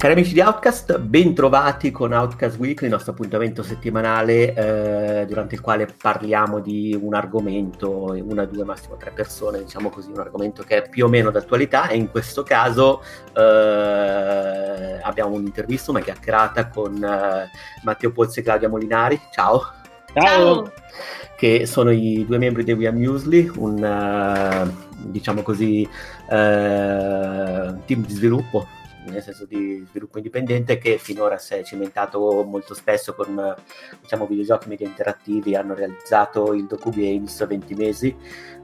Cari amici di Outcast, ben trovati con Outcast Weekly, il nostro appuntamento settimanale eh, durante il quale parliamo di un argomento, una, due, massimo tre persone, diciamo così, un argomento che è più o meno d'attualità e in questo caso eh, abbiamo un'intervista, una chiacchierata con eh, Matteo Pozzi e Claudia Molinari. Ciao! Ciao! che sono i due membri di We Are Muesli, un eh, diciamo così eh, team di sviluppo nel senso di sviluppo indipendente che finora si è cimentato molto spesso con diciamo, videogiochi media interattivi, hanno realizzato il Doku Games 20 mesi,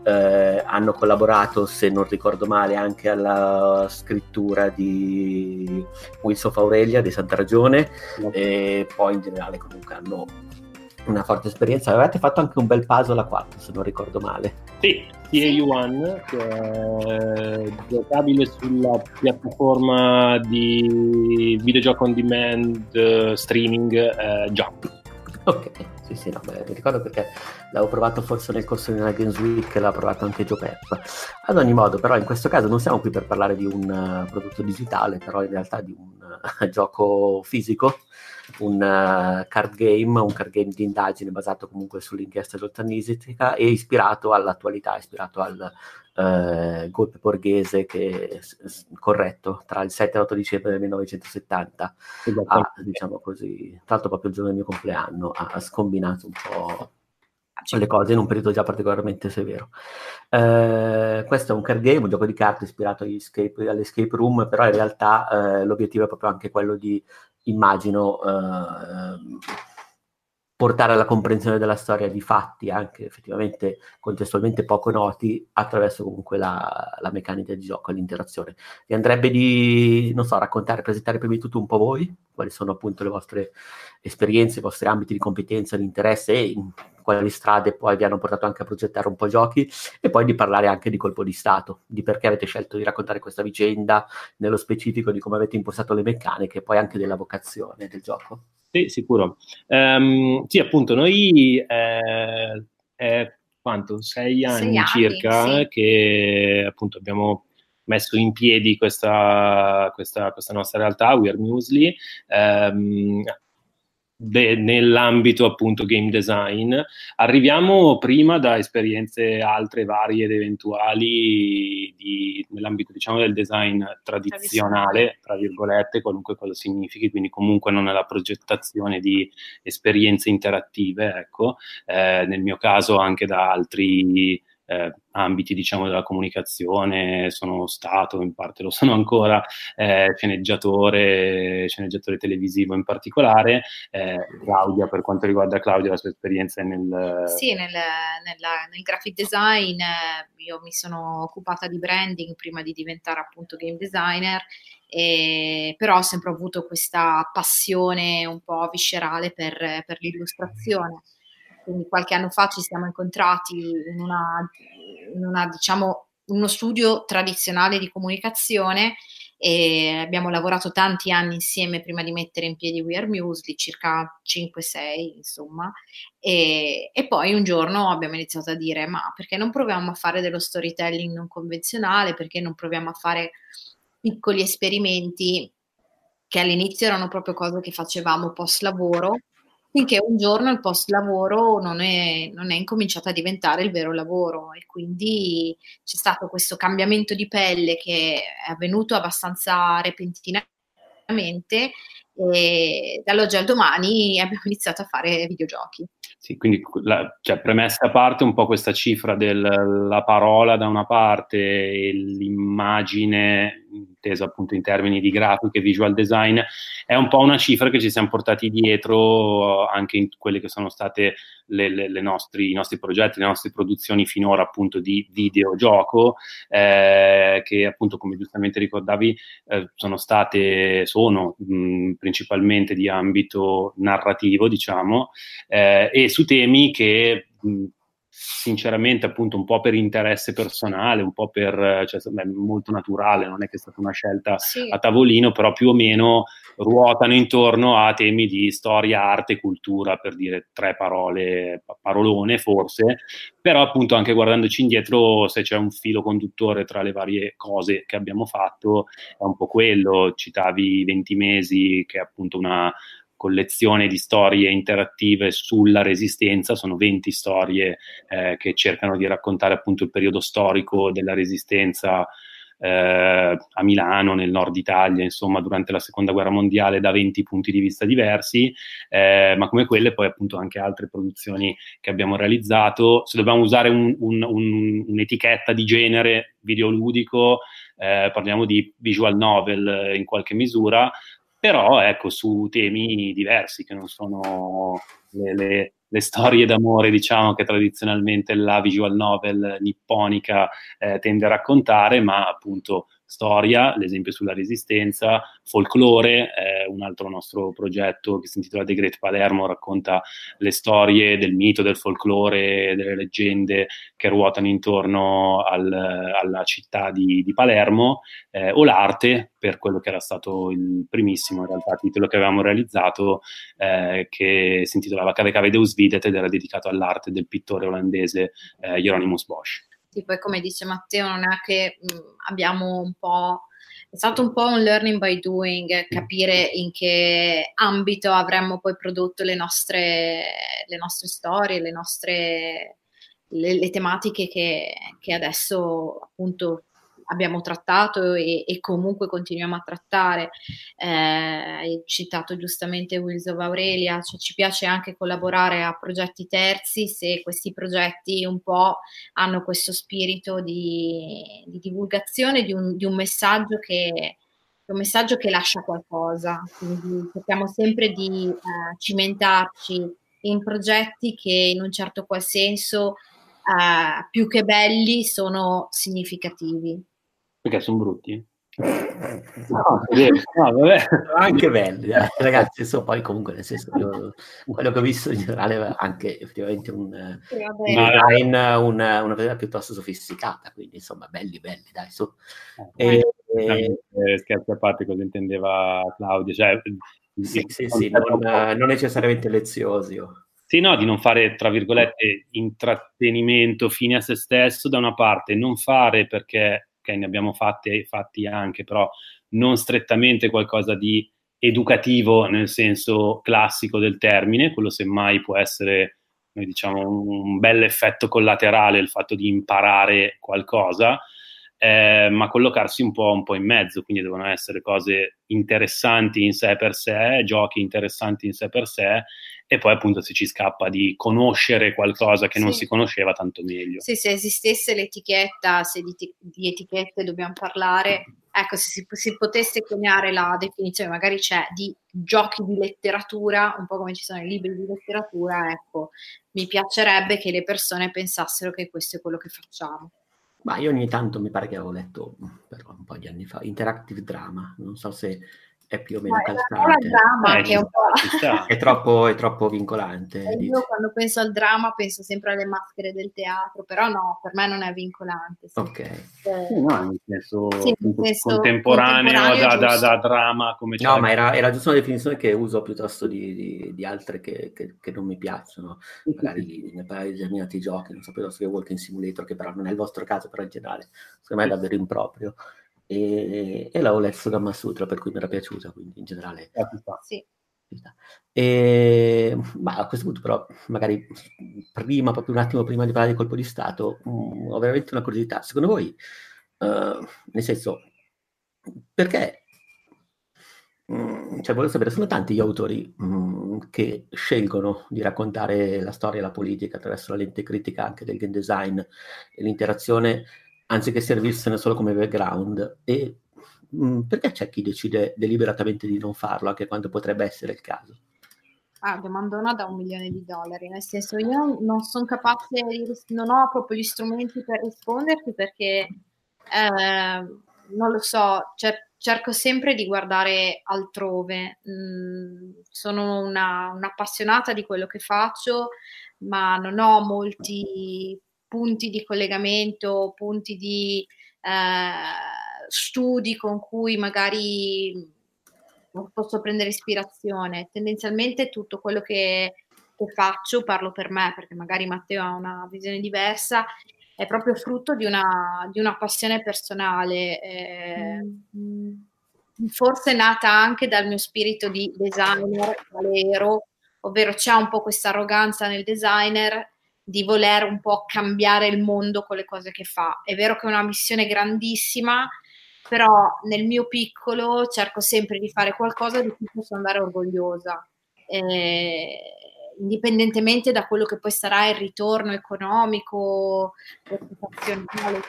eh, hanno collaborato, se non ricordo male, anche alla scrittura di Wheels of Aurelia di Santa Ragione e poi in generale comunque hanno una forte esperienza. Avete fatto anche un bel puzzle a 4, se non ricordo male. Sì, CA1, che è giocabile sulla piattaforma di videogioco on demand eh, streaming eh, Jump. Ok, sì, sì, no, beh, mi ricordo perché l'avevo provato forse nel corso di una Games Week, l'ha provato anche Joe Pep. Ad ogni modo, però, in questo caso non siamo qui per parlare di un uh, prodotto digitale, però in realtà di un gioco fisico, un uh, card game, un card game di indagine basato comunque sull'inchiesta giornalistica e ispirato all'attualità, ispirato al uh, golpe borghese che corretto tra il 7 e l'8 dicembre del 1970 ha, diciamo così, tra l'altro proprio il giorno del mio compleanno, ha scombinato un po' le cose in un periodo già particolarmente severo. Eh, questo è un card game, un gioco di carte ispirato agli escape, all'escape room, però in realtà eh, l'obiettivo è proprio anche quello di, immagino, eh, portare alla comprensione della storia di fatti anche effettivamente contestualmente poco noti attraverso comunque la, la meccanica di gioco, l'interazione. Vi andrebbe di, non so, raccontare, presentare prima di tutto un po' voi, quali sono appunto le vostre esperienze, i vostri ambiti di competenza, di interesse e in quali strade poi vi hanno portato anche a progettare un po' giochi e poi di parlare anche di colpo di Stato, di perché avete scelto di raccontare questa vicenda, nello specifico di come avete impostato le meccaniche e poi anche della vocazione del gioco. Sì, sicuro. Um, sì, appunto, noi eh, è quanto? Sei anni, Sei anni circa sì. che appunto abbiamo messo in piedi questa, questa, questa nostra realtà, We Are Muesli. Um, de, nell'ambito appunto game design. Arriviamo prima da esperienze altre varie ed eventuali di, nell'ambito diciamo del design tradizionale, tra virgolette, qualunque cosa significhi, quindi comunque non è la progettazione di esperienze interattive, ecco, eh, nel mio caso anche da altri eh, ambiti diciamo della comunicazione, sono stato, in parte lo sono ancora, eh, sceneggiatore, sceneggiatore televisivo in particolare. Eh, Claudia, per quanto riguarda Claudia, la sua esperienza nel... Sì, nel, nella, nel graphic design, eh, io mi sono occupata di branding prima di diventare appunto game designer, e, però ho sempre avuto questa passione un po' viscerale per, per l'illustrazione quindi qualche anno fa ci siamo incontrati in una, in una diciamo, uno studio tradizionale di comunicazione e abbiamo lavorato tanti anni insieme prima di mettere in piedi We Are Muesli, circa 5-6 insomma, e, e, poi un giorno abbiamo iniziato a dire ma perché non proviamo a fare dello storytelling non convenzionale, perché non proviamo a fare piccoli esperimenti che all'inizio erano proprio cose che facevamo post lavoro finché un giorno il post lavoro non è, non è incominciato a diventare il vero lavoro e quindi c'è stato questo cambiamento di pelle che è avvenuto abbastanza repentinamente e dall'oggi al domani abbiamo iniziato a fare videogiochi. Sì, quindi la, cioè, premessa a parte un po' questa cifra della parola da una parte e l'immagine intesa appunto in termini di grafica e visual design, è un po' una cifra che ci siamo portati dietro anche in quelle che sono state le, le, le nostri, i nostri progetti, le nostre produzioni finora appunto di videogioco, eh, che appunto come giustamente ricordavi eh, sono state, sono mh, principalmente di ambito narrativo diciamo, eh, e su temi che sinceramente appunto un po' per interesse personale, un po' per, cioè beh, molto naturale, non è che è stata una scelta sì. a tavolino, però più o meno ruotano intorno a temi di storia, arte, cultura, per dire tre parole, parolone forse, però appunto anche guardandoci indietro se c'è un filo conduttore tra le varie cose che abbiamo fatto è un po' quello, citavi 20 mesi che è appunto una collezione di storie interattive sulla resistenza, sono 20 storie eh, che cercano di raccontare appunto il periodo storico della resistenza eh, a Milano, nel nord Italia, insomma, durante la seconda guerra mondiale da 20 punti di vista diversi, eh, ma come quelle poi appunto anche altre produzioni che abbiamo realizzato. Se dobbiamo usare un, un, un, un'etichetta di genere videoludico, eh, parliamo di visual novel in qualche misura, però ecco su temi diversi che non sono le, le, le storie d'amore, diciamo, che tradizionalmente la visual novel nipponica eh, tende a raccontare, ma appunto storia, l'esempio sulla resistenza, folklore, eh, un altro nostro progetto che si intitola The Great Palermo, racconta le storie del mito, del folklore, delle leggende che ruotano intorno al, alla città di, di Palermo, eh, o l'arte, per quello che era stato il primissimo in realtà titolo che avevamo realizzato, eh, che si intitolava Cave Cave Deus Videt ed era dedicato all'arte del pittore olandese eh, Hieronymus Bosch sì, poi come dice Matteo non è che mh, abbiamo un po' è stato un po' un learning by doing, capire in che ambito avremmo poi prodotto le nostre, le nostre storie, le nostre le, le tematiche che, che, adesso appunto abbiamo trattato e, e comunque continuiamo a trattare. Eh, hai citato giustamente Wills of Aurelia, cioè ci piace anche collaborare a progetti terzi se questi progetti un po' hanno questo spirito di, di divulgazione di un, di un messaggio che un messaggio che lascia qualcosa, quindi cerchiamo sempre di eh, cimentarci in progetti che in un certo qual senso eh, più che belli sono significativi. Perché sono brutti? No, no, vabbè. anche belli, eh. ragazzi. So, poi comunque, nel senso, io, quello che ho visto in generale anche effettivamente un, un design, una, una vedere piuttosto sofisticata, quindi insomma, belli, belli, dai, su. Eh, e, eh, scherzi a parte cosa intendeva Claudio, cioè, sì, sì, sì, non, non, necessariamente leziosi. Sì, no, di non fare, tra virgolette, intrattenimento fine a se stesso da una parte, non fare perché ok, ne abbiamo fatti, fatti anche, però non strettamente qualcosa di educativo nel senso classico del termine, quello semmai può essere, diciamo, un bel effetto collaterale il fatto di imparare qualcosa, eh, ma collocarsi un po', un po' in mezzo, quindi devono essere cose interessanti in sé per sé, giochi interessanti in sé per sé e poi appunto se ci scappa di conoscere qualcosa che sì. non si conosceva tanto meglio. Sì, se esistesse l'etichetta, se di, di etichette dobbiamo parlare, ecco, se si, si, potesse coniare la definizione, magari c'è di giochi di letteratura, un po' come ci sono i libri di letteratura, ecco, mi piacerebbe che le persone pensassero che questo è quello che facciamo. Ma io ogni tanto mi pare che avevo letto, però un po' di anni fa, Interactive Drama, non so se è più o meno calzante. Drama, eh, che è, un po'... è, troppo, è troppo vincolante. Eh, io quando penso al dramma penso sempre alle maschere del teatro, però no, per me non è vincolante. Sì. Ok. Eh, sì, no, nel senso, sì, senso contemporaneo, contemporaneo da, da, da, dramma. Come no, ma era, era, giusto una definizione che uso piuttosto di, di, di altre che, che, che, non mi piacciono. Magari ne parlare di determinati giochi, non so, piuttosto che Walking Simulator, che però non è il vostro caso, però in generale, secondo me è davvero improprio e, e l'avevo letto Gamma Sutra per cui mi era piaciuta quindi in generale sì. E, ma a questo punto però magari prima proprio un attimo prima di parlare di colpo di stato mh, mm, ho veramente una curiosità. Secondo voi uh, nel senso perché mm, cioè volevo sapere sono tanti gli autori mh, mm, che scelgono di raccontare la storia e la politica attraverso la lente critica anche del game design e l'interazione anziché servirsene solo come background. E mh, mm, perché c'è chi decide deliberatamente di non farlo, anche quando potrebbe essere il caso? Ah, domandona da un milione di dollari, nel senso io non sono capace, non ho proprio gli strumenti per risponderti perché eh, non lo so, cer- cerco sempre di guardare altrove, mm, sono una, un'appassionata di quello che faccio, ma non ho molti punti di collegamento, punti di eh, studi con cui magari posso prendere ispirazione. Tendenzialmente tutto quello che, che faccio, parlo per me, perché magari Matteo ha una visione diversa, è proprio frutto di una, di una passione personale. Eh, mm. Forse nata anche dal mio spirito di designer, quale ovvero c'è un po' questa arroganza nel designer di voler un po' cambiare il mondo con le cose che fa. È vero che è una missione grandissima, però nel mio piccolo cerco sempre di fare qualcosa di cui posso andare orgogliosa, eh, indipendentemente da quello che poi sarà il ritorno economico, reputazionale,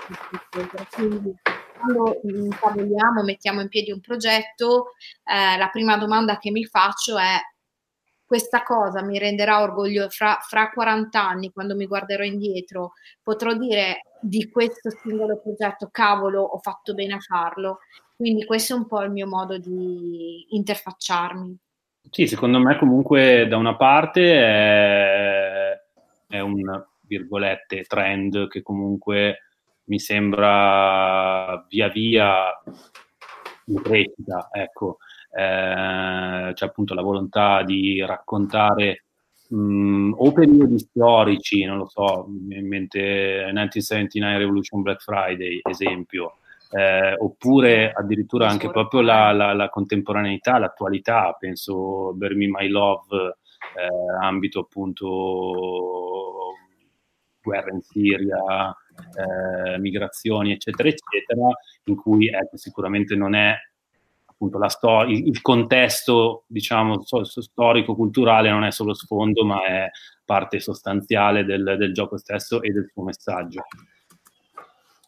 quindi quando intavoliamo, mettiamo in piedi un progetto, eh, la prima domanda che mi faccio è questa cosa mi renderà orgoglioso fra, fra 40 anni, quando mi guarderò indietro, potrò dire di questo singolo progetto, cavolo, ho fatto bene a farlo. Quindi questo è un po' il mio modo di interfacciarmi. Sì, secondo me comunque da una parte è, è un, virgolette, trend che comunque mi sembra via via in crescita, ecco eh, c'è appunto la volontà di raccontare mh, o periodi storici, non lo so, in mente 1979 Revolution Black Friday, esempio, eh, oppure addirittura anche proprio la, la, la, contemporaneità, l'attualità, penso Bear Me My Love, eh, ambito appunto guerra in Siria, eh, migrazioni, eccetera, eccetera, in cui ecco, sicuramente non è appunto la storia, il contesto, diciamo, storico-culturale non è solo sfondo, ma è parte sostanziale del, del gioco stesso e del suo messaggio.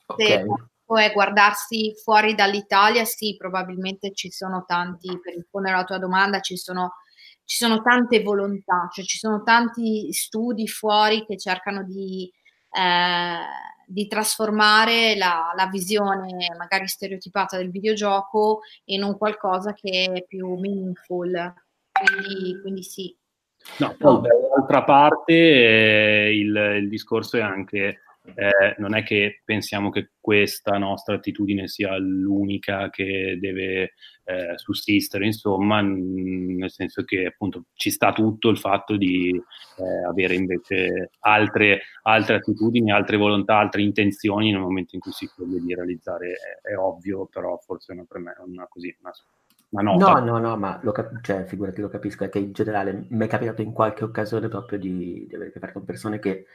Okay. Se guardarsi fuori dall'Italia, sì, probabilmente ci sono tanti, per rispondere alla tua domanda, ci sono, ci sono tante volontà, cioè ci sono tanti studi fuori che cercano di eh, di trasformare la, la, visione magari stereotipata del videogioco in un qualcosa che è più meaningful. Quindi, quindi sì. No, poi dall'altra parte eh, il, il, discorso è anche, eh, non è che pensiamo che questa nostra attitudine sia l'unica che deve eh, sussistere, insomma, nel senso che appunto ci sta tutto il fatto di eh, avere invece altre, altre, attitudini, altre volontà, altre intenzioni nel momento in cui si sceglie di realizzare, è, è, ovvio, però forse una, una, una così, una, una nota. No, no, no, ma lo cap- cioè, figurati, lo capisco, è che in generale mi è capitato in qualche occasione proprio di, di avere a che fare con persone che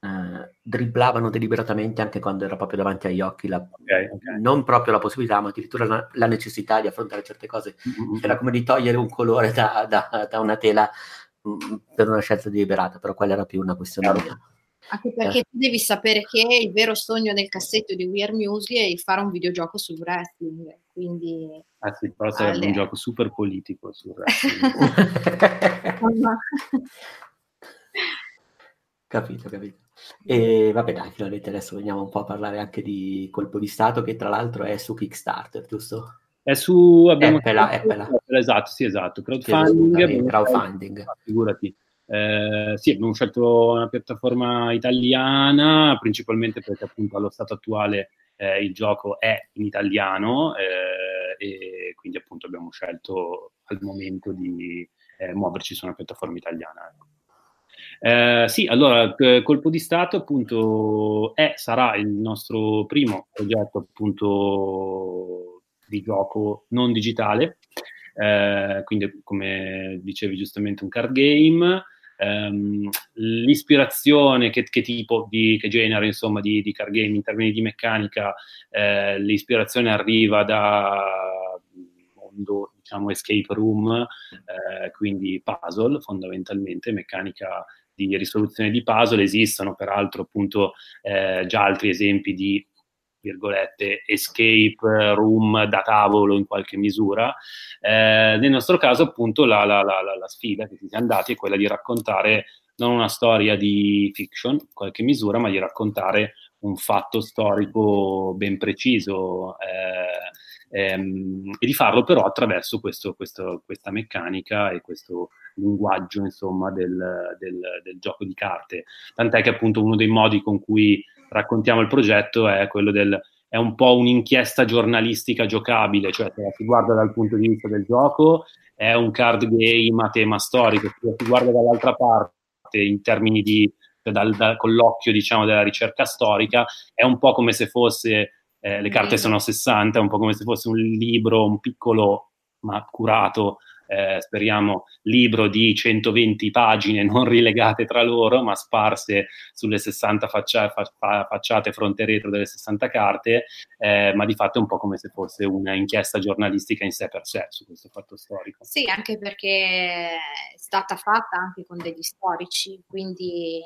eh, dribblavano deliberatamente anche quando era proprio davanti agli occhi la, okay, okay. non proprio la possibilità, ma addirittura la, la, necessità di affrontare certe cose. Mm-hmm. Era come di togliere un colore da, da, da una tela mh, mm, per una scelta deliberata, però quella era più una questione mia. Anche perché eh. tu devi sapere che il vero sogno del cassetto di We Are Music è fare un videogioco sul wrestling. Quindi, ah sì, però sarebbe un gioco super politico sul wrestling. capito, capito. E vabbè, dai, finalmente adesso veniamo un po' a parlare anche di Colpo di Stato, che tra l'altro è su Kickstarter, giusto? È su abbiamo Appela, Appela. Esatto, sì, esatto. Crowdfunding. crowdfunding. Figurati. Eh, sì, abbiamo scelto una piattaforma italiana, principalmente perché appunto allo stato attuale eh, il gioco è in italiano eh, e quindi appunto abbiamo scelto al momento di eh, muoverci su una piattaforma italiana. Ecco. Eh, sì, allora, Colpo di Stato appunto è, sarà il nostro primo progetto appunto di gioco non digitale, eh, quindi come dicevi giustamente un card game. Um, l'ispirazione che, che, tipo di che genere insomma di, di card game in termini di meccanica eh, l'ispirazione arriva da mondo diciamo escape room eh, quindi puzzle fondamentalmente meccanica di risoluzione di puzzle, esistono peraltro appunto eh, già altri esempi di virgolette escape room da tavolo in qualche misura. Eh, nel nostro caso appunto la, la, la, la sfida che si siamo dati è quella di raccontare non una storia di fiction in qualche misura, ma di raccontare un fatto storico ben preciso. Eh, ehm, e di farlo però attraverso questo, questo, questa meccanica e questo linguaggio insomma del, del, del, gioco di carte. Tant'è che appunto uno dei modi con cui raccontiamo il progetto è quello del è un po' un'inchiesta giornalistica giocabile, cioè se la si guarda dal punto di vista del gioco è un card game a tema storico, se la si guarda dall'altra parte in termini di cioè dal, dal, con l'occhio diciamo della ricerca storica è un po' come se fosse eh, le carte sono 60, è un po' come se fosse un libro, un piccolo ma curato eh, speriamo, libro di 120 pagine non rilegate tra loro, ma sparse sulle 60 faccia- fa- facciate fronte e retro delle 60 carte, eh, ma di fatto è un po' come se fosse un'inchiesta giornalistica in sé per sé su questo fatto storico. Sì, anche perché è stata fatta anche con degli storici, quindi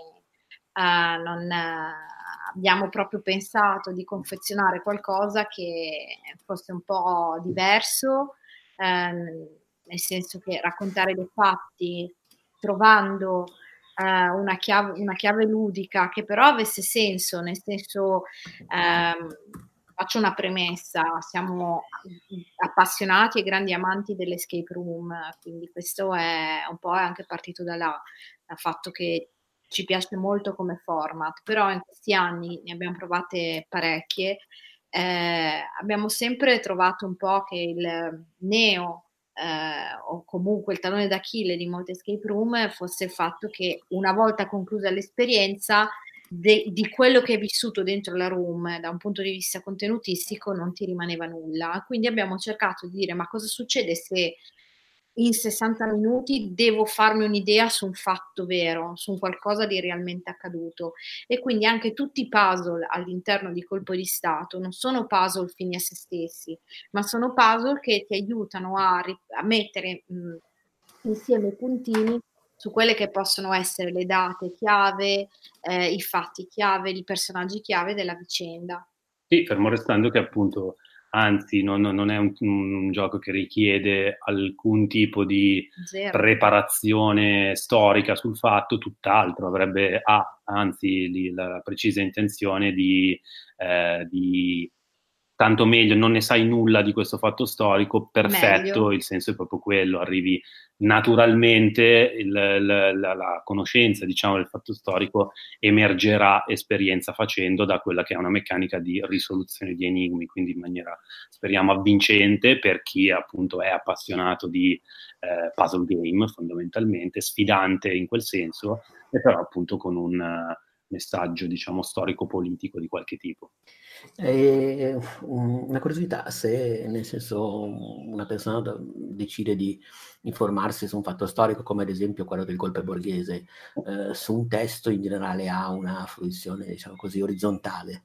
uh, non, uh, abbiamo proprio pensato di confezionare qualcosa che fosse un po' diverso. Um, nel senso che raccontare dei fatti trovando eh, una, chiave, una, chiave, ludica che però avesse senso, nel senso ehm, faccio una premessa, siamo appassionati e grandi amanti dell'escape room, quindi questo è un po' anche partito da là, dal fatto che ci piace molto come format, però in questi anni ne abbiamo provate parecchie, eh, abbiamo sempre trovato un po' che il neo eh, o comunque il talone d'Achille di molte escape room fosse il fatto che una volta conclusa l'esperienza de- di quello che hai vissuto dentro la room da un punto di vista contenutistico non ti rimaneva nulla. Quindi abbiamo cercato di dire ma cosa succede se in 60 minuti devo farmi un'idea su un fatto vero, su qualcosa di realmente accaduto. E quindi anche tutti i puzzle all'interno di colpo di Stato non sono puzzle fini a se stessi, ma sono puzzle che ti aiutano a, a mettere mh, insieme i puntini su quelle che possono essere le date chiave, eh, i fatti chiave, i personaggi chiave della vicenda. Sì, fermo restando che appunto anzi non, non è un, un, gioco che richiede alcun tipo di Zero. preparazione storica sul fatto, tutt'altro, avrebbe ah, anzi la precisa intenzione di, eh, di tanto meglio, non ne sai nulla di questo fatto storico, perfetto, meglio. il senso è proprio quello, arrivi naturalmente, il, la, la, la, conoscenza diciamo, del fatto storico emergerà esperienza facendo da quella che è una meccanica di risoluzione di enigmi, quindi in maniera speriamo avvincente per chi appunto è appassionato di eh, puzzle game fondamentalmente, sfidante in quel senso, e però appunto con un messaggio diciamo storico-politico di qualche tipo. E una curiosità, se nel senso una persona decide di informarsi su un fatto storico, come ad esempio quello del golpe borghese, eh, su un testo in generale ha una fruizione, diciamo così, orizzontale.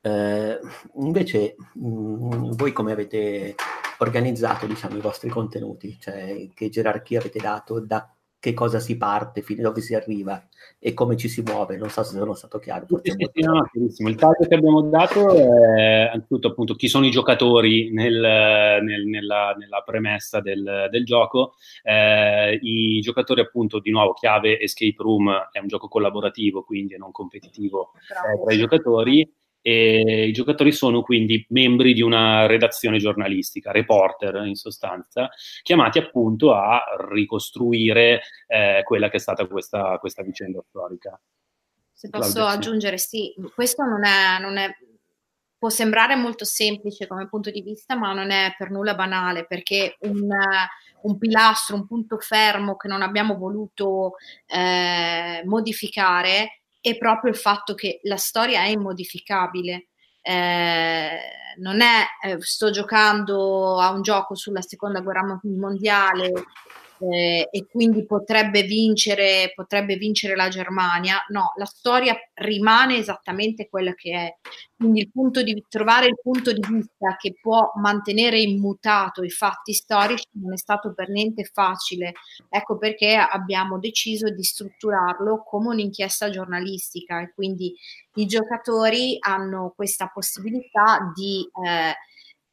Eh, invece, mh, mm, voi come avete organizzato, diciamo, i vostri contenuti? Cioè, che gerarchia avete dato? Da che cosa si parte, fino a dove si arriva e come ci si muove. Non so se sono stato chiaro. Sì, sì, sì, no, Il taglio che abbiamo dato è anzitutto appunto chi sono i giocatori nel, nel, nella, nella, premessa del, del gioco. Eh, I giocatori appunto di nuovo chiave Escape Room è un gioco collaborativo, quindi è non competitivo eh, tra i giocatori e I giocatori sono quindi membri di una redazione giornalistica, reporter in sostanza, chiamati appunto a ricostruire eh, quella che è stata questa, questa vicenda storica. Se posso Claudia, aggiungere, sì, questo non è, non è, può sembrare molto semplice come punto di vista, ma non è per nulla banale, perché un, un pilastro, un punto fermo che non abbiamo voluto eh, modificare è proprio il fatto che la storia è immodificabile. Eh, non è eh, sto giocando a un gioco sulla seconda guerra mondiale eh, e quindi potrebbe vincere, potrebbe vincere la Germania. No, la storia rimane esattamente quella che è. Quindi il punto di trovare il punto di vista che può mantenere immutato i fatti storici non è stato per niente facile. Ecco perché abbiamo deciso di strutturarlo come un'inchiesta giornalistica e quindi i giocatori hanno questa possibilità di eh,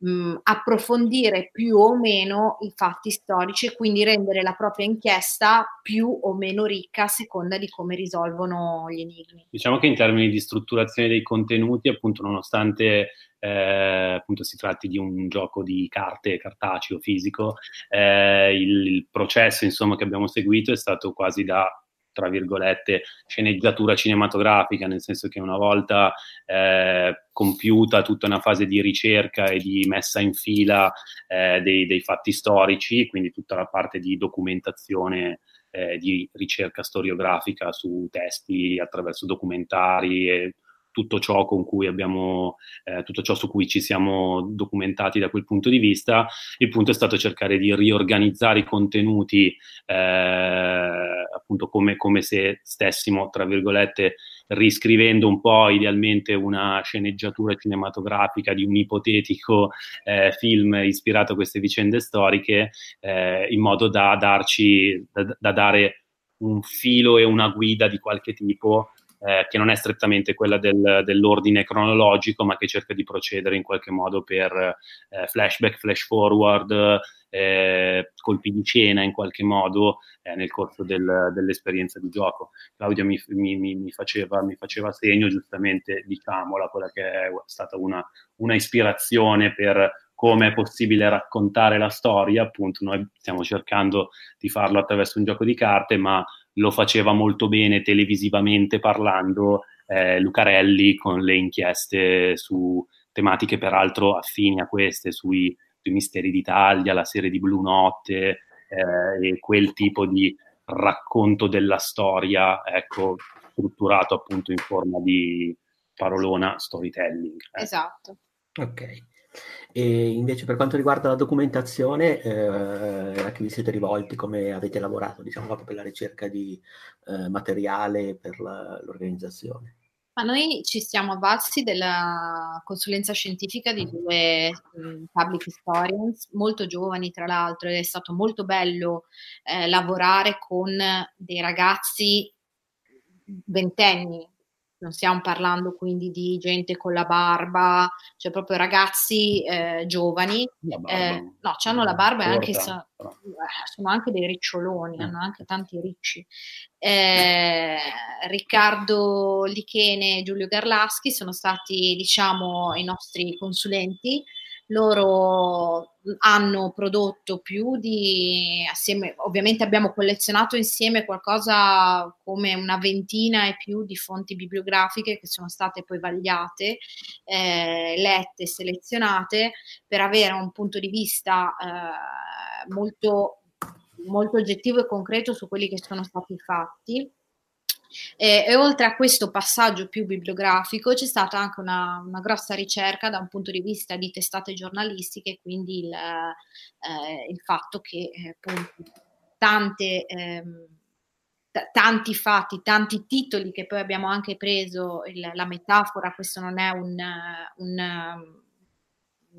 mh, approfondire più o meno i fatti storici e quindi rendere la propria inchiesta più o meno ricca a seconda di come risolvono gli enigmi. Diciamo che in termini di strutturazione dei contenuti, appunto, nonostante eh, appunto si tratti di un gioco di carte cartaceo fisico, eh, il, il, processo insomma, che abbiamo seguito è stato quasi da tra virgolette, sceneggiatura cinematografica, nel senso che una volta eh, compiuta tutta una fase di ricerca e di messa in fila eh, dei, dei, fatti storici, quindi tutta la parte di documentazione, eh, di ricerca storiografica su testi attraverso documentari e tutto ciò abbiamo, eh, tutto ciò su cui ci siamo documentati da quel punto di vista. Il punto è stato cercare di riorganizzare i contenuti eh, appunto come, come, se stessimo, tra virgolette, riscrivendo un po' idealmente una sceneggiatura cinematografica di un ipotetico eh, film ispirato a queste vicende storiche, eh, in modo da darci, da, da dare un filo e una guida di qualche tipo eh, che non è strettamente quella del, dell'ordine cronologico, ma che cerca di procedere in qualche modo per eh, flashback, flash forward, eh, colpi di scena in qualche modo eh, nel corso del, dell'esperienza di gioco. Claudio mi, mi, mi, faceva, mi, faceva, segno, giustamente, diciamola, quella che è stata una, una ispirazione per come è possibile raccontare la storia, appunto noi stiamo cercando di farlo attraverso un gioco di carte, ma lo faceva molto bene televisivamente parlando eh, Lucarelli con le inchieste su tematiche peraltro affini a queste, sui, sui misteri d'Italia, la serie di Blu Notte eh, e quel tipo di racconto della storia, ecco, strutturato appunto in forma di parolona storytelling. Eh. Esatto. Ok. E invece per quanto riguarda la documentazione, eh, a chi vi siete rivolti, come avete lavorato, diciamo, proprio per la ricerca di eh, materiale per la, l'organizzazione? Ma noi ci siamo avvalsi della consulenza scientifica di due um, public historians, molto giovani tra l'altro, ed è stato molto bello eh, lavorare con dei ragazzi ventenni, non stiamo parlando quindi di gente con la barba, cioè proprio ragazzi eh, giovani, eh, no, hanno la barba e anche so, eh, sono anche dei riccioloni, mm. hanno anche tanti ricci. Eh, Riccardo Lichene e Giulio Garlaschi sono stati, diciamo, i nostri consulenti loro hanno prodotto più di, assieme, ovviamente abbiamo collezionato insieme qualcosa come una ventina e più di fonti bibliografiche che sono state poi vagliate, eh, lette, selezionate per avere un punto di vista eh, molto, molto oggettivo e concreto su quelli che sono stati fatti e, e, oltre a questo passaggio più bibliografico c'è stata anche una, una, grossa ricerca da un punto di vista di testate giornalistiche, quindi il, eh, il fatto che eh, tante... Ehm, t- tanti fatti, tanti titoli che poi abbiamo anche preso, il, la metafora, questo non è un, un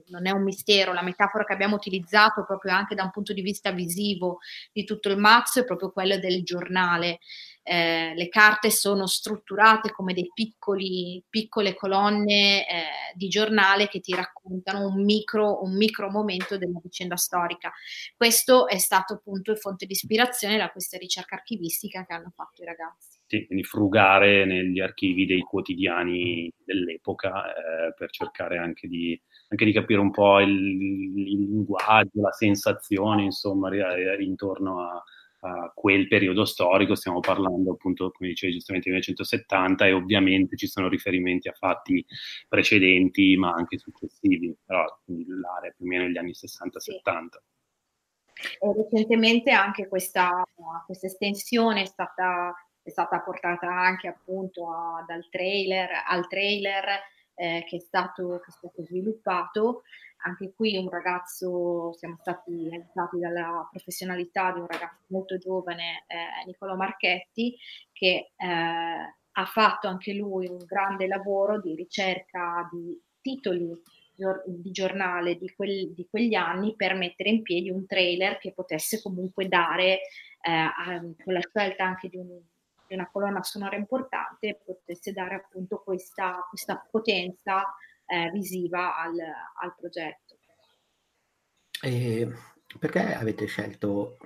non è un mistero, la metafora che abbiamo utilizzato proprio anche da un punto di vista visivo di tutto il mazzo è proprio quella del giornale. Eh, le carte sono strutturate come dei piccoli, piccole colonne eh, di giornale che ti raccontano un micro, un micro momento della vicenda storica. Questo è stato appunto fonte di ispirazione da questa ricerca archivistica che hanno fatto i ragazzi. Quindi frugare negli archivi dei quotidiani dell'epoca eh, per cercare anche di, anche di, capire un po' il, il linguaggio, la sensazione, insomma, intorno a, quel periodo storico, stiamo parlando appunto, come dicevi giustamente, 1970 e ovviamente ci sono riferimenti a fatti precedenti ma anche successivi, però l'area più o meno negli anni 60-70. Sì. E recentemente anche questa, questa estensione è stata, è stata, portata anche appunto a, dal trailer al trailer eh, che, è stato, che è stato sviluppato anche qui un ragazzo, siamo stati aiutati dalla professionalità di un ragazzo molto giovane, eh, Niccolo Marchetti, che eh, ha fatto anche lui un grande lavoro di ricerca di titoli di giornale di, quel, di quegli anni per mettere in piedi un trailer che potesse comunque dare, eh, a, con la scelta anche di, un, di, una colonna sonora importante, potesse dare appunto questa, questa potenza eh, visiva al, al, progetto. E perché avete scelto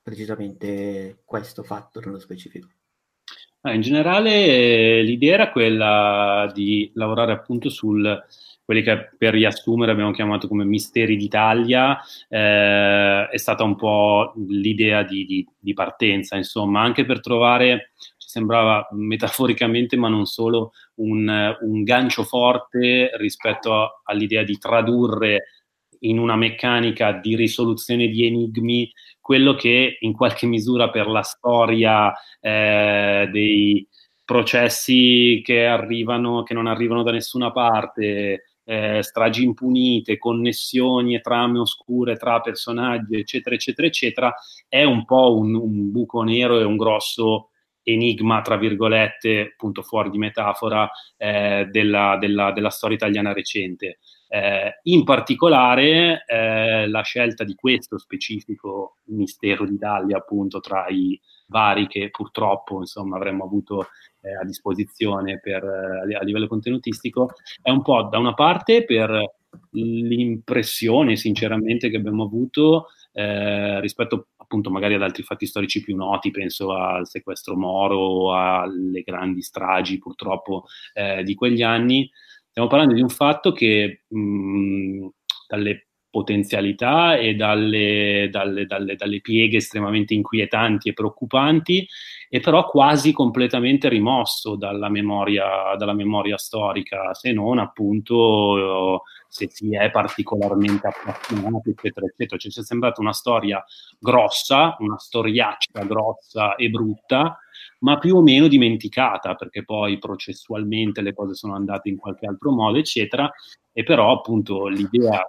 precisamente questo fatto nello specifico? In generale l'idea era quella di lavorare appunto sul quelli che per riassumere abbiamo chiamato come misteri d'Italia, eh, è stata un po' l'idea di, di, di, partenza, insomma, anche per trovare, sembrava metaforicamente, ma non solo, un, un gancio forte rispetto all'idea di tradurre in una meccanica di risoluzione di enigmi quello che in qualche misura per la storia eh, dei processi che arrivano, che non arrivano da nessuna parte, eh, stragi impunite, connessioni e trame oscure tra personaggi, eccetera, eccetera, eccetera, è un po' un, un buco nero e un grosso enigma, tra virgolette, appunto fuori di metafora, eh, della, della, della, storia italiana recente. Eh, in particolare eh, la scelta di questo specifico mistero d'Italia, appunto, tra i vari che purtroppo insomma, avremmo avuto eh, a disposizione per, eh, a livello contenutistico, è un po' da una parte per l'impressione sinceramente che abbiamo avuto eh, rispetto appunto magari ad altri fatti storici più noti, penso al sequestro Moro, alle grandi stragi purtroppo eh, di quegli anni, stiamo parlando di un fatto che mh, dalle potenzialità e dalle, dalle, dalle, dalle, pieghe estremamente inquietanti e preoccupanti, e però quasi completamente rimosso dalla memoria, dalla memoria storica, se non appunto se si è particolarmente appassionati, eccetera, eccetera. Cioè, ci è sembrata una storia grossa, una storiaccia grossa e brutta, ma più o meno dimenticata, perché poi processualmente le cose sono andate in qualche altro modo, eccetera, e però appunto l'idea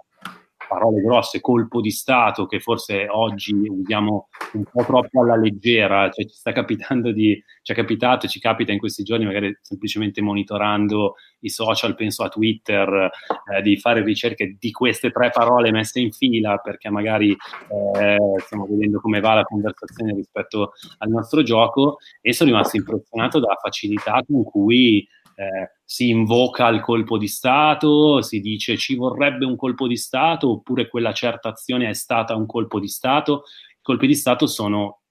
parole grosse, colpo di Stato, che forse oggi usiamo un po' troppo alla leggera, cioè ci sta capitando di, ci è capitato, ci capita in questi giorni, magari semplicemente monitorando i social, penso a Twitter, eh, di fare ricerche di queste tre parole messe in fila, perché magari eh, stiamo vedendo come va la conversazione rispetto al nostro gioco, e sono rimasto impressionato dalla facilità con cui eh, si invoca il colpo di Stato, si dice ci vorrebbe un colpo di Stato oppure quella certa azione è stata un colpo di Stato. I colpi di Stato sono,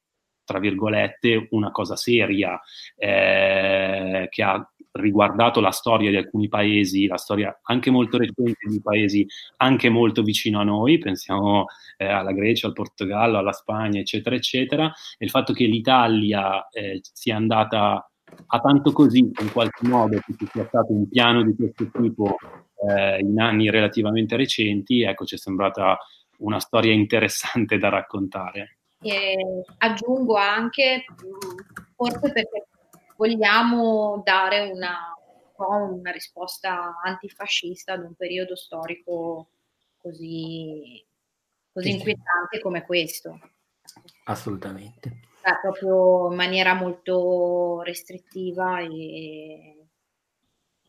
tra virgolette, una cosa seria eh, che ha riguardato la storia di alcuni paesi, la storia anche molto recente di paesi anche molto vicino a noi, pensiamo eh, alla Grecia, al Portogallo, alla Spagna, eccetera, eccetera, e il fatto che l'Italia eh, sia andata a tanto così in qualche modo che ci sia stato un piano di questo tipo eh, in anni relativamente recenti, ecco, ci è sembrata una storia interessante da raccontare. E aggiungo anche, forse perché vogliamo dare una, un una risposta antifascista ad un periodo storico così, così inquietante come questo. Assolutamente proprio in maniera molto restrittiva e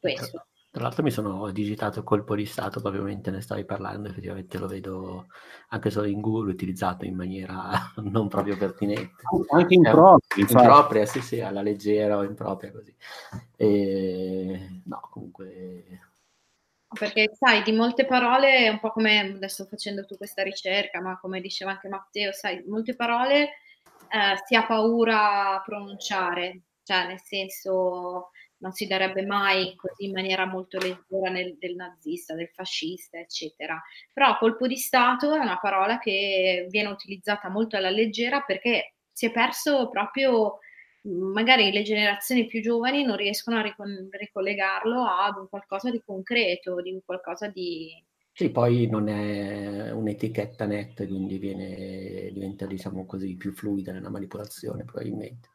questo. Tra l'altro mi sono digitato colpo di Stato proprio mentre ne stavi parlando, effettivamente lo vedo anche solo in Google utilizzato in maniera non proprio pertinente. Anche impropria, impropria, sì sì, alla leggera o impropria così. E, no, comunque... Perché sai, di molte parole, un po' come adesso facendo tu questa ricerca, ma come diceva anche Matteo, sai, molte parole eh, si ha paura a pronunciare, cioè nel senso non si darebbe mai così in maniera molto leggera nel, del nazista, del fascista, eccetera. Però colpo di Stato è una parola che viene utilizzata molto alla leggera perché si è perso proprio, magari le generazioni più giovani non riescono a ricon- ricollegarlo ad un qualcosa di concreto, di un qualcosa di, sì, poi non è un'etichetta netta, quindi viene, diventa, diciamo così, più fluida nella manipolazione, probabilmente.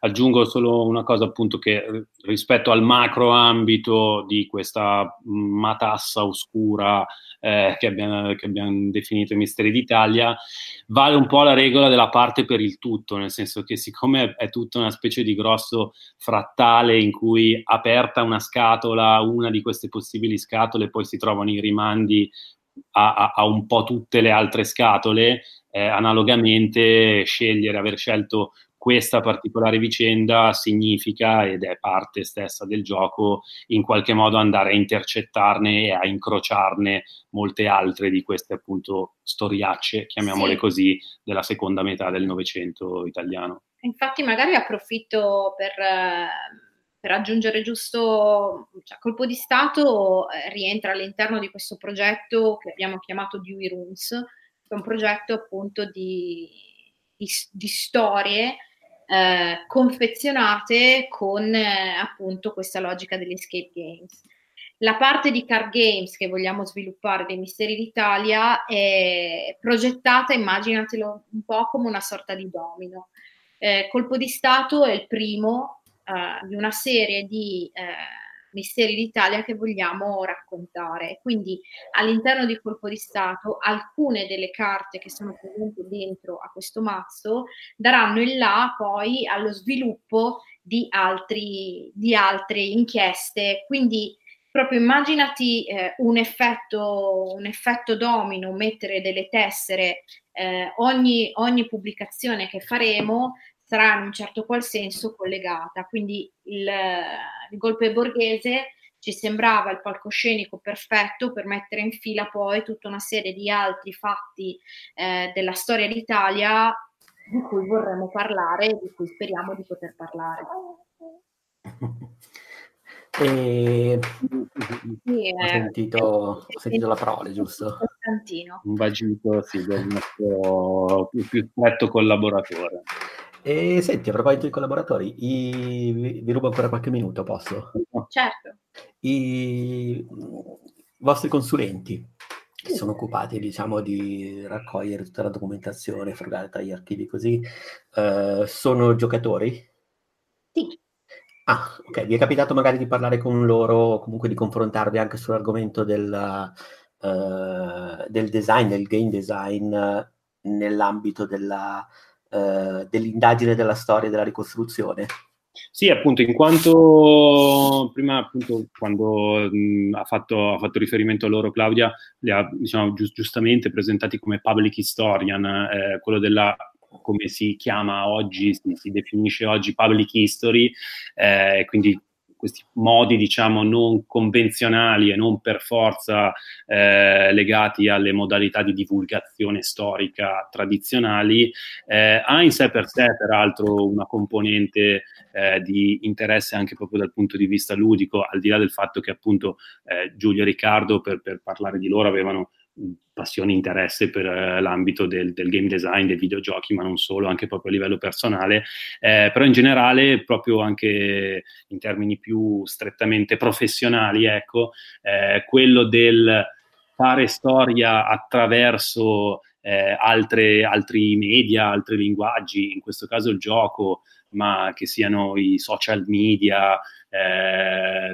Aggiungo solo una cosa appunto che eh, rispetto al macro ambito di questa matassa oscura eh, che, abbiamo, che, abbiamo, definito i misteri d'Italia, vale un po' la regola della parte per il tutto, nel senso che siccome è tutta una specie di grosso frattale in cui aperta una scatola, una di queste possibili scatole, poi si trovano i rimandi a, a, a un po' tutte le altre scatole, eh, analogamente scegliere, aver scelto questa particolare vicenda significa ed è parte stessa del gioco in qualche modo andare a intercettarne e a incrociarne molte altre di queste appunto storiacce, chiamiamole sì. così, della seconda metà del Novecento italiano. Infatti magari approfitto per... per aggiungere giusto, cioè, Colpo di Stato eh, rientra all'interno di questo progetto che abbiamo chiamato Dewey Rooms, che è un progetto appunto di, di, di storie eh, confezionate con eh, appunto questa logica degli escape games. La parte di card games che vogliamo sviluppare dei Misteri d'Italia è progettata, immaginatelo un po' come una sorta di domino. Eh, Colpo di Stato è il primo eh, di una serie di eh, Misteri d'Italia che vogliamo raccontare. Quindi all'interno di Colpo di Stato alcune delle carte che sono presenti dentro a questo mazzo daranno il là poi allo sviluppo di, altri, di altre inchieste. Quindi proprio immaginati eh, un, effetto, un, effetto, domino, mettere delle tessere, eh, ogni, ogni, pubblicazione che faremo sarà in un certo qual senso collegata. Quindi il, il golpe borghese ci sembrava il palcoscenico perfetto per mettere in fila poi tutta una serie di altri fatti eh, della storia d'Italia di cui vorremmo parlare e di cui speriamo di poter parlare. E... Sì, ho, sentito, ho sentito la prole, giusto? Un bacino sì, del nostro più, più stretto collaboratore. E senti, a proposito di collaboratori, i... vi rubo ancora qualche minuto, posso? Certo. I vostri consulenti che sono occupati, diciamo, di raccogliere tutta la documentazione, frugare tra gli archivi così, uh, sono giocatori? Sì. Ah, ok. Vi è capitato magari di parlare con loro o comunque di confrontarvi anche sull'argomento del, uh, del design, del game design nell'ambito della eh, dell'indagine della storia e della ricostruzione. Sì, appunto, in quanto prima, appunto, quando mh, ha, fatto, ha, fatto, riferimento a loro Claudia, li ha diciamo, giust- giustamente presentati come public historian, eh, quello della come si chiama oggi, si, si definisce oggi public history, eh, quindi questi modi, diciamo, non convenzionali e non per forza eh, legati alle modalità di divulgazione storica tradizionali, eh, ha in sé per sé, peraltro, una componente eh, di interesse anche proprio dal punto di vista ludico, al di là del fatto che appunto eh, Giulio e Riccardo, per, per parlare di loro, avevano passione interesse per eh, l'ambito del, del, game design, dei videogiochi, ma non solo, anche proprio a livello personale, eh, però in generale, proprio anche in termini più strettamente professionali, ecco, eh, quello del fare storia attraverso eh, altre, altri media, altri linguaggi, in questo caso il gioco, ma che siano i social media, eh,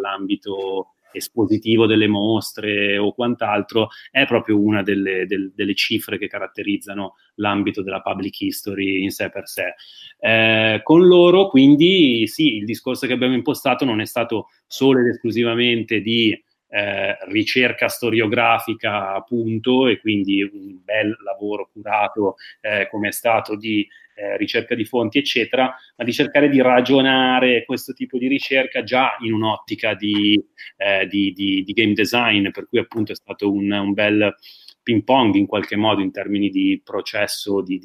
l'ambito espositivo delle mostre o quant'altro, è proprio una delle, del, delle cifre che caratterizzano l'ambito della public history in sé per sé. Eh, con loro, quindi, sì, il discorso che abbiamo impostato non è stato solo ed esclusivamente di eh, ricerca storiografica, appunto, e quindi un bel lavoro curato eh, come è stato di eh, ricerca di fonti, eccetera, ma di cercare di ragionare questo tipo di ricerca già in un'ottica di, eh, di, di, di game design, per cui appunto è stato un, un, bel ping pong in qualche modo in termini di processo di,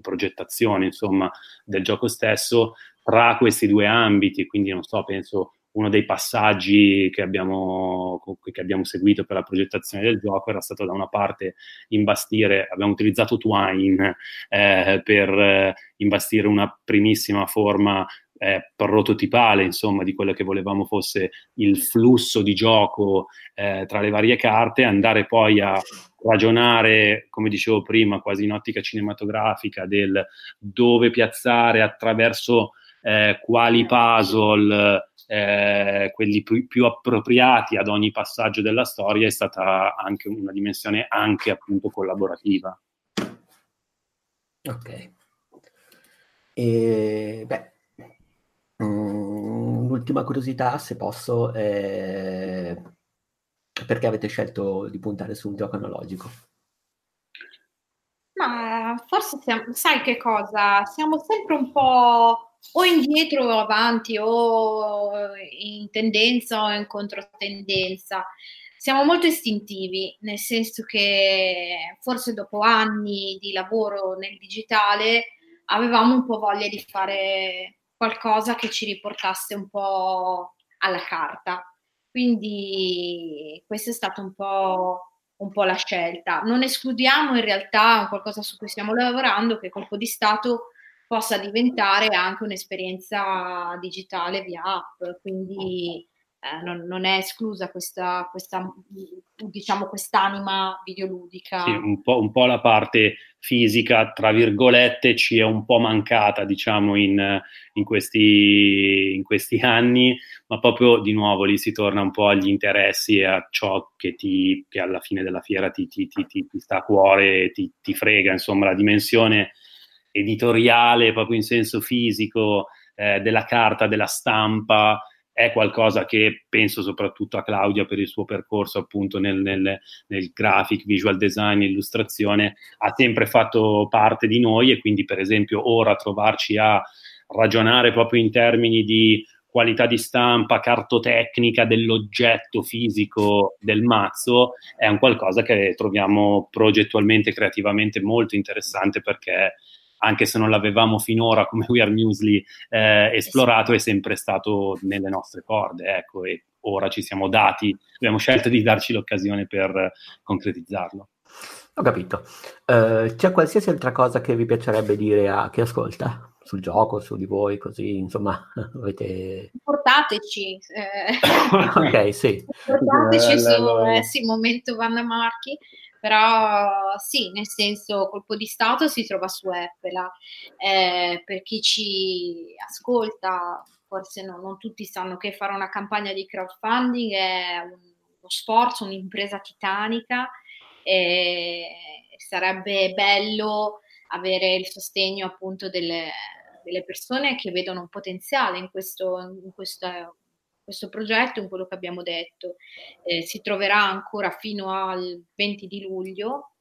progettazione, insomma, del gioco stesso tra questi due ambiti, quindi non so, penso uno dei passaggi che abbiamo, che abbiamo, seguito per la progettazione del gioco era stato da una parte imbastire, abbiamo utilizzato Twine eh, per eh, imbastire una primissima forma eh, prototipale, insomma, di quello che volevamo fosse il flusso di gioco eh, tra le varie carte, andare poi a ragionare, come dicevo prima, quasi in ottica cinematografica, del dove piazzare attraverso eh, quali puzzle, eh, quelli più, più, appropriati ad ogni passaggio della storia, è stata anche una dimensione anche appunto collaborativa. Ok. E, beh, um, un'ultima curiosità, se posso, è perché avete scelto di puntare su un gioco analogico? Ma forse siamo, sai che cosa? Siamo sempre un po' o indietro o avanti o in tendenza o in controtendenza. Siamo molto istintivi, nel senso che forse dopo anni di lavoro nel digitale avevamo un po' voglia di fare qualcosa che ci riportasse un po' alla carta. Quindi questa è stata un po', un po' la scelta. Non escludiamo in realtà qualcosa su cui stiamo lavorando, che Colpo di Stato possa diventare anche un'esperienza digitale via app. Quindi eh, non, non, è esclusa questa, questa, diciamo, quest'anima videoludica. Sì, un po', un po', la parte fisica, tra virgolette, ci è un po' mancata, diciamo, in, in, questi, in questi anni, ma proprio di nuovo lì si torna un po' agli interessi e a ciò che, ti, che alla fine della fiera ti, ti, ti sta a cuore e ti, frega, insomma, la dimensione editoriale, proprio in senso fisico, eh, della carta, della stampa, è qualcosa che penso soprattutto a Claudia per il suo percorso appunto nel, nel, nel graphic, visual design, illustrazione, ha sempre fatto parte di noi e quindi per esempio ora trovarci a ragionare proprio in termini di qualità di stampa, cartotecnica dell'oggetto fisico del mazzo è un qualcosa che troviamo progettualmente, creativamente molto interessante perché anche se non l'avevamo finora come We Are Muesli eh, esplorato, è sempre stato nelle nostre corde, ecco, e ora ci siamo dati, abbiamo scelto di darci l'occasione per concretizzarlo. Ho capito. Uh, c'è qualsiasi altra cosa che vi piacerebbe dire a chi ascolta sul gioco, su di voi, così, insomma, avete... Portateci. Eh. ok, sì. Portateci su eh, sì, Momento Vanna Marchi però sì, nel senso colpo di Stato si trova su Apple, eh, per chi ci ascolta, forse no, non tutti sanno che fare una campagna di crowdfunding è uno sforzo, un'impresa titanica e sarebbe bello avere il sostegno appunto delle, delle persone che vedono un potenziale in questo, in questa questo progetto, in quello che abbiamo detto, eh, si troverà ancora fino al 20 di luglio,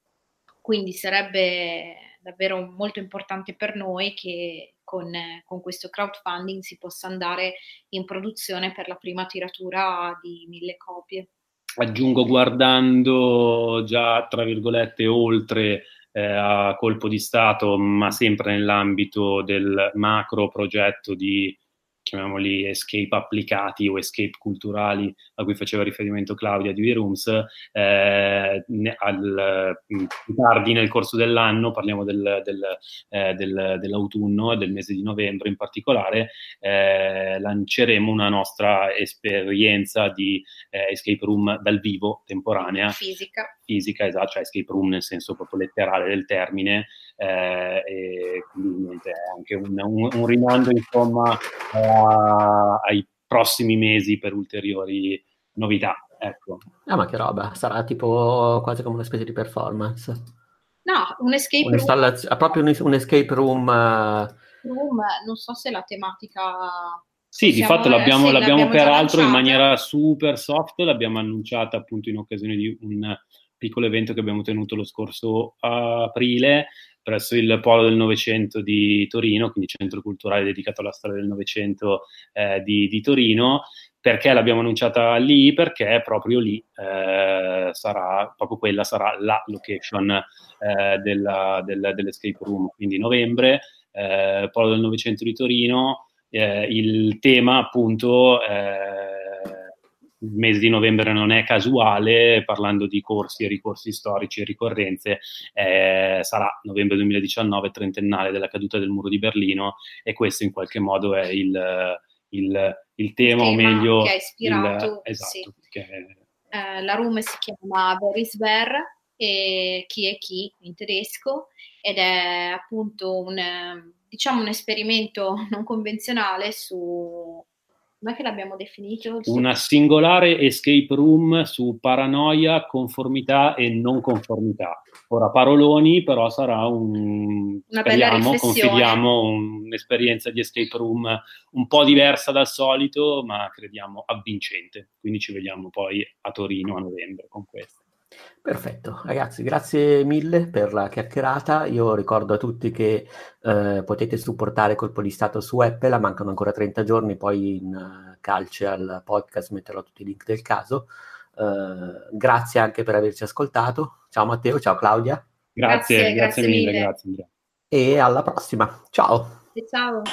quindi sarebbe davvero molto importante per noi che con, con, questo crowdfunding si possa andare in produzione per la prima tiratura di mille copie. Aggiungo guardando già, tra virgolette, oltre eh, a colpo di Stato, ma sempre nell'ambito del macro progetto di chiamiamoli escape applicati o escape culturali a cui faceva riferimento Claudia di V-Rooms, eh, al, mm, più tardi nel corso dell'anno, parliamo del, del, eh, del, dell'autunno e del mese di novembre in particolare, eh, lanceremo una nostra esperienza di eh, escape room dal vivo, temporanea. Fisica. Fisica, esatto, cioè escape room nel senso proprio letterale del termine, eh, e quindi niente, è anche un, un, un rimando insomma ai prossimi mesi per ulteriori novità. Ecco. Ah, ma che roba, sarà tipo quasi come una specie di performance. No, un escape room. Ah, proprio un, un escape room. Uh... room. Non so se la tematica. Sì, di fatto l'abbiamo, l'abbiamo, l'abbiamo peraltro in maniera super soft, l'abbiamo annunciata appunto in occasione di un piccolo evento che abbiamo tenuto lo scorso aprile presso il Polo del Novecento di Torino, quindi centro culturale dedicato alla storia del Novecento eh, di, di, Torino. Perché l'abbiamo annunciata lì? Perché proprio lì eh, sarà, proprio quella sarà la location eh, della, del, dell'escape room, quindi novembre, eh, Polo del Novecento di Torino, eh, il tema appunto eh, il mese di novembre non è casuale, parlando di corsi e ricorsi storici e ricorrenze, eh, sarà novembre 2019, trentennale della caduta del muro di Berlino e questo in qualche modo è il, il, il tema, o meglio... Che ha ispirato, il, esatto, sì. che eh, la room si chiama Boris Ver e chi è chi in tedesco ed è appunto un, diciamo, un esperimento non convenzionale su com'è che l'abbiamo definito? Una singolare escape room su paranoia, conformità e non conformità. Ora paroloni, però sarà un, Una speriamo, confidiamo un'esperienza di escape room un po' diversa dal solito, ma crediamo avvincente. Quindi ci vediamo poi a Torino a novembre con questo. Perfetto, ragazzi, grazie mille per la chiacchierata. Io ricordo a tutti che eh, potete supportare Colpo di Stato su Apple, mancano ancora 30 giorni, poi in uh, calce al podcast metterò tutti i link del caso. Uh, grazie anche per averci ascoltato. Ciao Matteo, ciao Claudia. Grazie, grazie, grazie mille, mille. grazie. E alla prossima. Ciao. E ciao.